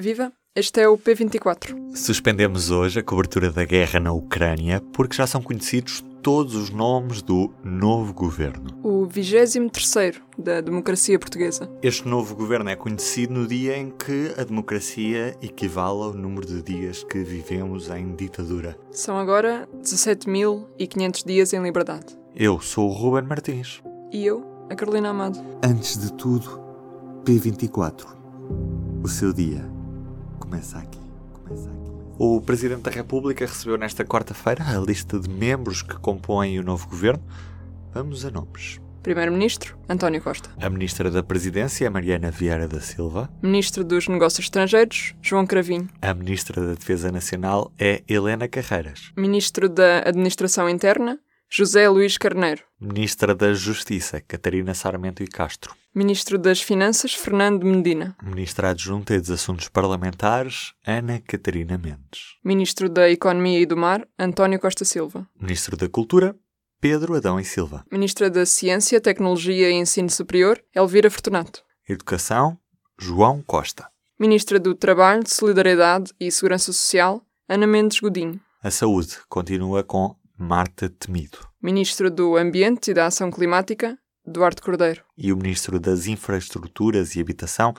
Viva! Este é o P24. Suspendemos hoje a cobertura da guerra na Ucrânia porque já são conhecidos todos os nomes do novo governo. O 23 da democracia portuguesa. Este novo governo é conhecido no dia em que a democracia equivale ao número de dias que vivemos em ditadura. São agora 17.500 dias em liberdade. Eu sou o Ruben Martins. E eu, a Carolina Amado. Antes de tudo, P24. O seu dia começa aqui. Começa aqui. O Presidente da República recebeu nesta quarta-feira a lista de membros que compõem o novo governo. Vamos a nomes. Primeiro-Ministro, António Costa. A Ministra da Presidência, Mariana Vieira da Silva. Ministro dos Negócios Estrangeiros, João Cravinho. A Ministra da Defesa Nacional é Helena Carreiras. Ministro da Administração Interna, José Luís Carneiro. Ministra da Justiça, Catarina Sarmento e Castro. Ministro das Finanças, Fernando Medina. Ministra Adjunta e dos Assuntos Parlamentares, Ana Catarina Mendes. Ministro da Economia e do Mar, António Costa Silva. Ministro da Cultura, Pedro Adão e Silva. Ministra da Ciência, Tecnologia e Ensino Superior, Elvira Fortunato. Educação, João Costa. Ministra do Trabalho, Solidariedade e Segurança Social, Ana Mendes Godinho. A Saúde continua com Marta Temido. Ministro do Ambiente e da Ação Climática, Duarte Cordeiro. E o Ministro das Infraestruturas e Habitação,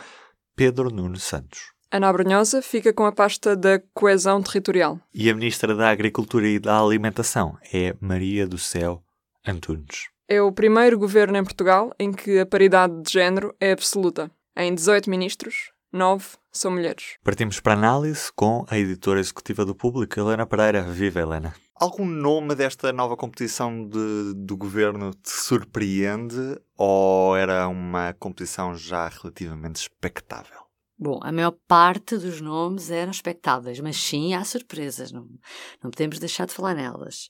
Pedro Nuno Santos. Ana Abrunhosa fica com a pasta da Coesão Territorial. E a Ministra da Agricultura e da Alimentação é Maria do Céu Antunes. É o primeiro governo em Portugal em que a paridade de género é absoluta. Em 18 ministros, 9 são mulheres. Partimos para a análise com a editora executiva do Público, Helena Pereira. Viva, Helena! Algum nome desta nova composição de, do governo te surpreende ou era uma composição já relativamente expectável? Bom, a maior parte dos nomes eram expectáveis, mas sim há surpresas, não, não podemos deixar de falar nelas.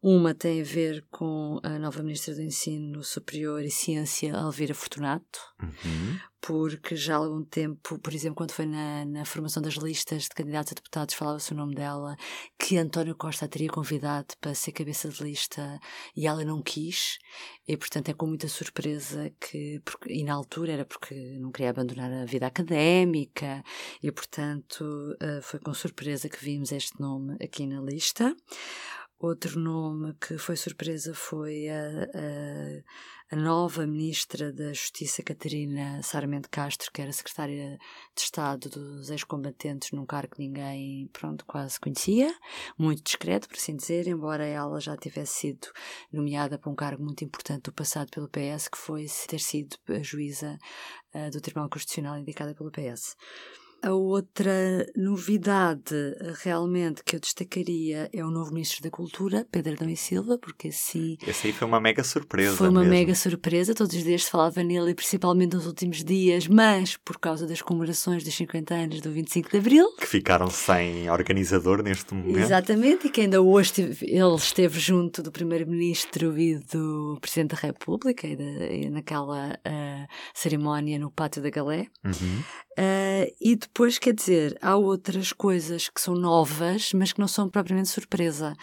Uma tem a ver com a nova Ministra do Ensino Superior e Ciência, Alvira Fortunato, uhum. porque já há algum tempo, por exemplo, quando foi na, na formação das listas de candidatos a deputados, falava-se o nome dela, que António Costa a teria convidado para ser cabeça de lista e ela não quis, e portanto é com muita surpresa que, porque, e na altura era porque não queria abandonar a vida académica, e portanto eh, foi com surpresa que vimos este nome aqui na lista. Outro nome que foi surpresa foi a, a, a, nova Ministra da Justiça, Catarina Sarmento Castro, que era Secretária de Estado dos Ex-Combatentes, num cargo que ninguém, pronto, quase conhecia, muito discreto, por assim dizer, embora ela já tivesse sido nomeada para um cargo muito importante do passado pelo PS, que foi ter sido a juíza uh, do Tribunal Constitucional indicada pelo PS. A outra novidade realmente que eu destacaria é o novo Ministro da Cultura, Pedro Adão e Silva, porque assim. Esse aí foi uma mega surpresa. Foi uma mesmo. mega surpresa, todos os dias se falava nele, principalmente nos últimos dias, mas por causa das comemorações dos 50 anos do 25 de Abril. Que ficaram sem organizador neste momento. Exatamente, e que ainda hoje ele esteve junto do Primeiro-Ministro e do Presidente da República, e, e naquela uh, cerimónia no Pátio da Galé. Uhum. Uh, e depois, quer dizer, há outras coisas que são novas, mas que não são propriamente surpresa.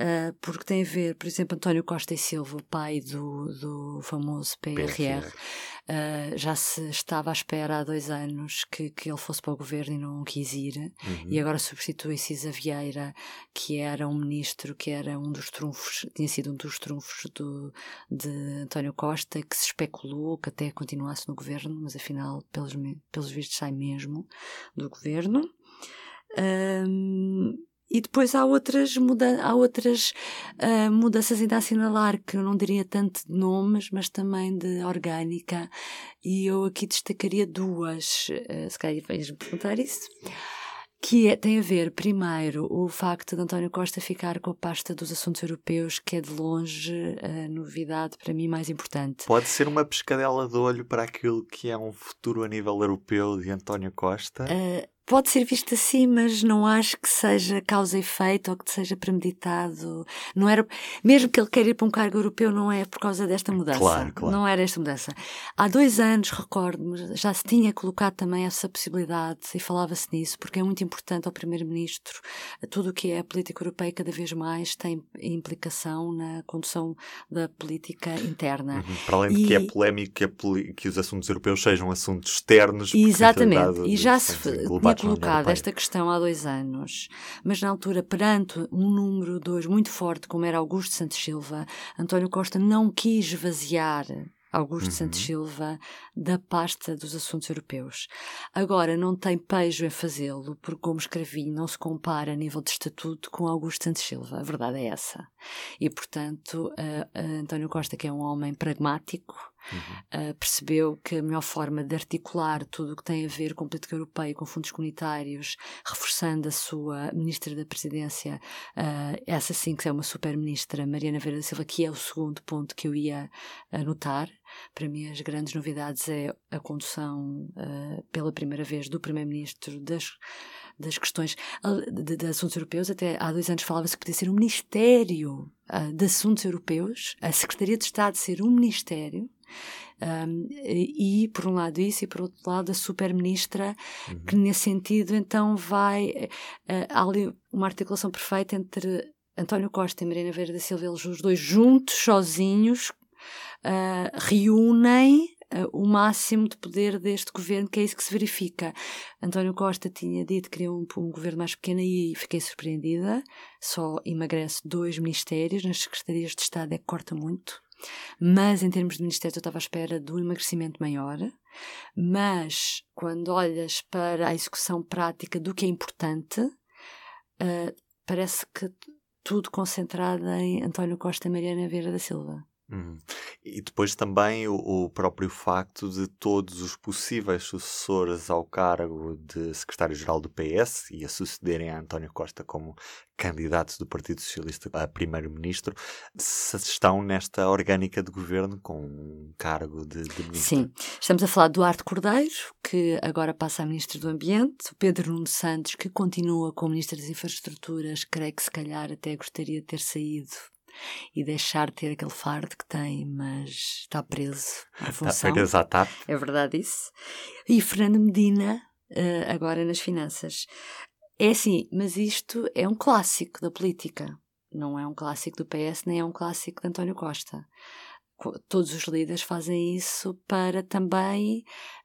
Uh, porque tem a ver, por exemplo, António Costa e Silva, o pai do, do famoso PRR, uh, já se estava à espera há dois anos que, que ele fosse para o governo e não quis ir, uhum. e agora substitui Cisa Vieira, que era um ministro, que era um dos trunfos, tinha sido um dos trunfos do, de António Costa, que se especulou que até continuasse no governo, mas afinal, pelos, pelos vistos, sai mesmo do governo. Um, e depois há outras, muda há outras uh, mudanças ainda a assinalar, que eu não diria tanto de nomes, mas também de orgânica. E eu aqui destacaria duas, uh, se calhar vais-me perguntar isso. Que é, tem a ver, primeiro, o facto de António Costa ficar com a pasta dos assuntos europeus, que é de longe a novidade para mim mais importante. Pode ser uma pescadela de olho para aquilo que é um futuro a nível europeu de António Costa? Uh, pode ser visto assim, mas não acho que seja causa e efeito ou que seja premeditado. Não era, mesmo que ele queira ir para um cargo europeu, não é por causa desta mudança. Claro, claro. Não era esta mudança. Há dois anos, recordo-me, já se tinha colocado também essa possibilidade e falava-se nisso, porque é muito importante ao Primeiro-Ministro. Tudo o que é a política europeia cada vez mais tem implicação na condução da política interna. Uhum. Para além de E- que é polémico que, a que os assuntos europeus sejam assuntos externos. Exatamente. E já se tinha colocado esta questão há dois anos, mas na altura, perante um número dois muito forte, como era Augusto Santos Silva, António Costa não quis esvaziar Augusto uhum. Santos Silva, da pasta dos assuntos europeus. Agora, não tem pejo em fazê-lo, porque, como escrevi, não se compara a nível de estatuto com Augusto Santos Silva. A verdade é essa. E, portanto, uh, uh, António Costa, que é um homem pragmático, Uhum. Uh, percebeu que a melhor forma de articular tudo o que tem a ver com política europeia, com fundos comunitários, reforçando a sua ministra da Presidência, uh, essa sim que é uma super-ministra, Mariana da Silva, que é o segundo ponto que eu ia anotar. Para mim, as grandes novidades é a condução uh, pela primeira vez do Primeiro-Ministro das das questões de, de, assuntos europeus. Até há dois anos falava-se que podia ser um Ministério uh, de Assuntos Europeus, a Secretaria de Estado ser um Ministério, um, e, por um lado isso, e por outro lado a super-ministra, uhum. que nesse sentido então vai. Uh, há ali uma articulação perfeita entre António Costa e Marina Verde da Silva, eles os dois juntos, sozinhos, uh, reúnem uh, o máximo de poder deste governo, que é isso que se verifica. António Costa tinha dito que queria um, um governo mais pequeno e fiquei surpreendida. Só emagrece dois ministérios, nas secretarias de Estado é que corta muito. Mas em termos de ministérios eu estava à espera de um emagrecimento maior. Mas quando olhas para a execução prática do que é importante, uh, parece que tudo concentrado em António Costa e Mariana Vieira da Silva. Uhum. E depois também o, o, próprio facto de todos os possíveis sucessores ao cargo de secretário-geral do PS e a sucederem a António Costa como candidatos do Partido Socialista a primeiro-ministro se estão nesta orgânica de governo com um cargo de, de ministro. Sim, estamos a falar do Duarte Cordeiro, que agora passa a ministro do Ambiente, o Pedro Nuno Santos, que continua como ministro das Infraestruturas, creio que se calhar até gostaria de ter saído e deixar de ter aquele fardo que tem, mas está preso à função. Está preso à TAP. É verdade isso. E Fernando Medina, uh, agora nas finanças. É assim, mas isto é um clássico da política. Não é um clássico do PS, nem é um clássico de António Costa todos os líderes fazem isso para também,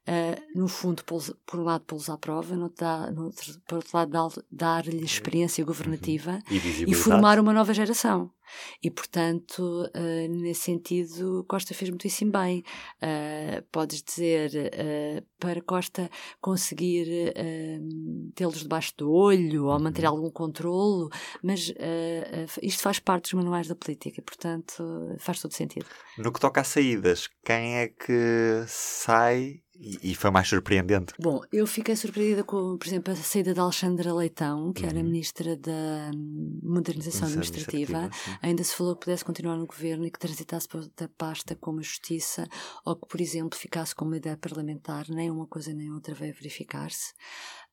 uh, no fundo, por, um lado, pô-los à prova, no, dá, no outro, por outro lado, dar-lhe experiência governativa uhum. e, e, formar uma nova geração. E, portanto, uh, nesse sentido, Costa fez muitíssimo bem. Uh, podes dizer, uh, para Costa conseguir tê-los debaixo do olho ou manter uhum. algum controlo, mas isto faz parte dos manuais da política, portanto, faz todo sentido. No que toca a saídas, quem é que sai e, foi mais surpreendente? Bom, eu fiquei surpreendida com, por exemplo, a saída de Alexandra Leitão, que uhum. era Ministra da Modernização Administrativa. administrativa Ainda se falou que pudesse continuar no governo e que transitasse da pasta como a Justiça, ou que, por exemplo, ficasse como uma ideia parlamentar. Nem uma coisa nem outra veio verificar-se.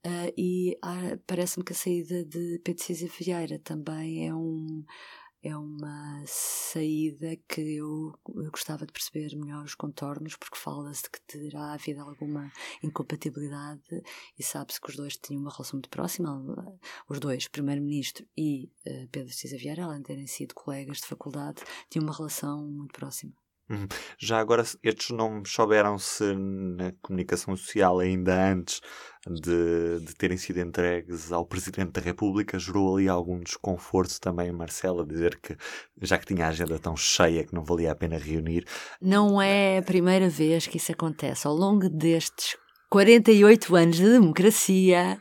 Uh, e uh, parece-me que a saída de Pedro Cisa Vieira também é um é uma saída que eu, eu, gostava de perceber melhor os contornos, porque fala-se de que terá havido alguma incompatibilidade e sabe-se que os dois tinham uma relação muito próxima, os dois, Primeiro-Ministro e uh, Pedro Cisa Vieira, além de terem sido colegas de faculdade, tinham uma relação muito próxima. Uhum. Já agora, estes nomes souberam-se na comunicação social ainda antes de, de, terem sido entregues ao Presidente da República, gerou ali algum desconforto também Marcela, dizer que já que tinha a agenda tão cheia que não valia a pena reunir. Não é a primeira vez que isso acontece. Ao longo destes 48 anos de democracia,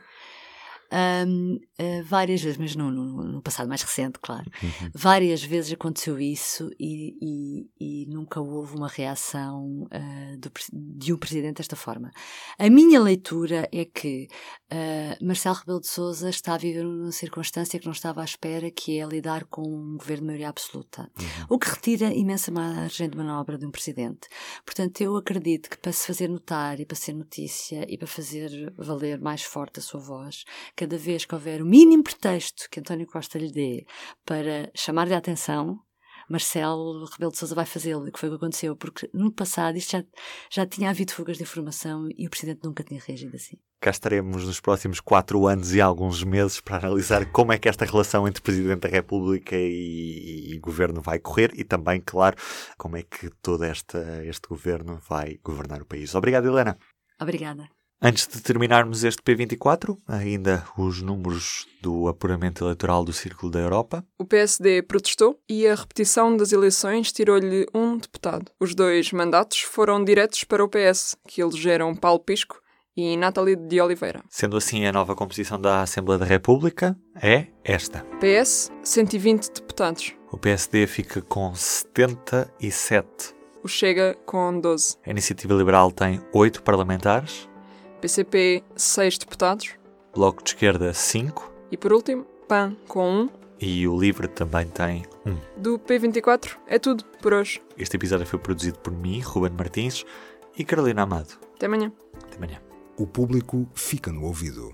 um, uh, eh, várias vezes, mas no, no, no, passado mais recente, claro, uhum. várias vezes aconteceu isso e, e, e nunca houve uma reação uh, do, de um presidente desta forma. A minha leitura é que uh, Marcelo Rebelo de Souza está a viver uma circunstância que não estava à espera, que é lidar com um governo de maioria absoluta, uhum. o que retira imensa margem de manobra de um presidente. Portanto, eu acredito que para se fazer notar e para ser notícia e para fazer valer mais forte a sua voz, cada vez que houver o mínimo pretexto que António Costa lhe dê para chamar-lhe a atenção, Marcelo Rebelo de Sousa vai fazê-lo, que foi o que aconteceu, porque no passado isto já, já tinha havido fugas de informação e o Presidente nunca tinha reagido assim. Cá estaremos nos próximos quatro anos e alguns meses para analisar como é que esta relação entre Presidente da República e, e Governo vai correr e também, claro, como é que todo esta, este Governo vai governar o país. Obrigado, Helena. Obrigada. Antes de terminarmos este P24, ainda os números do apuramento eleitoral do Círculo da Europa. O PSD protestou e a repetição das eleições tirou-lhe um deputado. Os dois mandatos foram diretos para o PS, que elegeram Paulo Pisco e Nathalie de Oliveira. Sendo assim, a nova composição da Assembleia da República é esta. PS, 120 deputados. O PSD fica com 77. O Chega com 12. A Iniciativa Liberal tem 8 parlamentares. PCP, 6 deputados. Bloco de Esquerda, 5. E por último, PAN com 1. E o Livre também tem 1. Do P24 é tudo por hoje. Este episódio foi produzido por mim, Ruben Martins e Carolina Amado. Até amanhã. Até amanhã. O público fica no ouvido.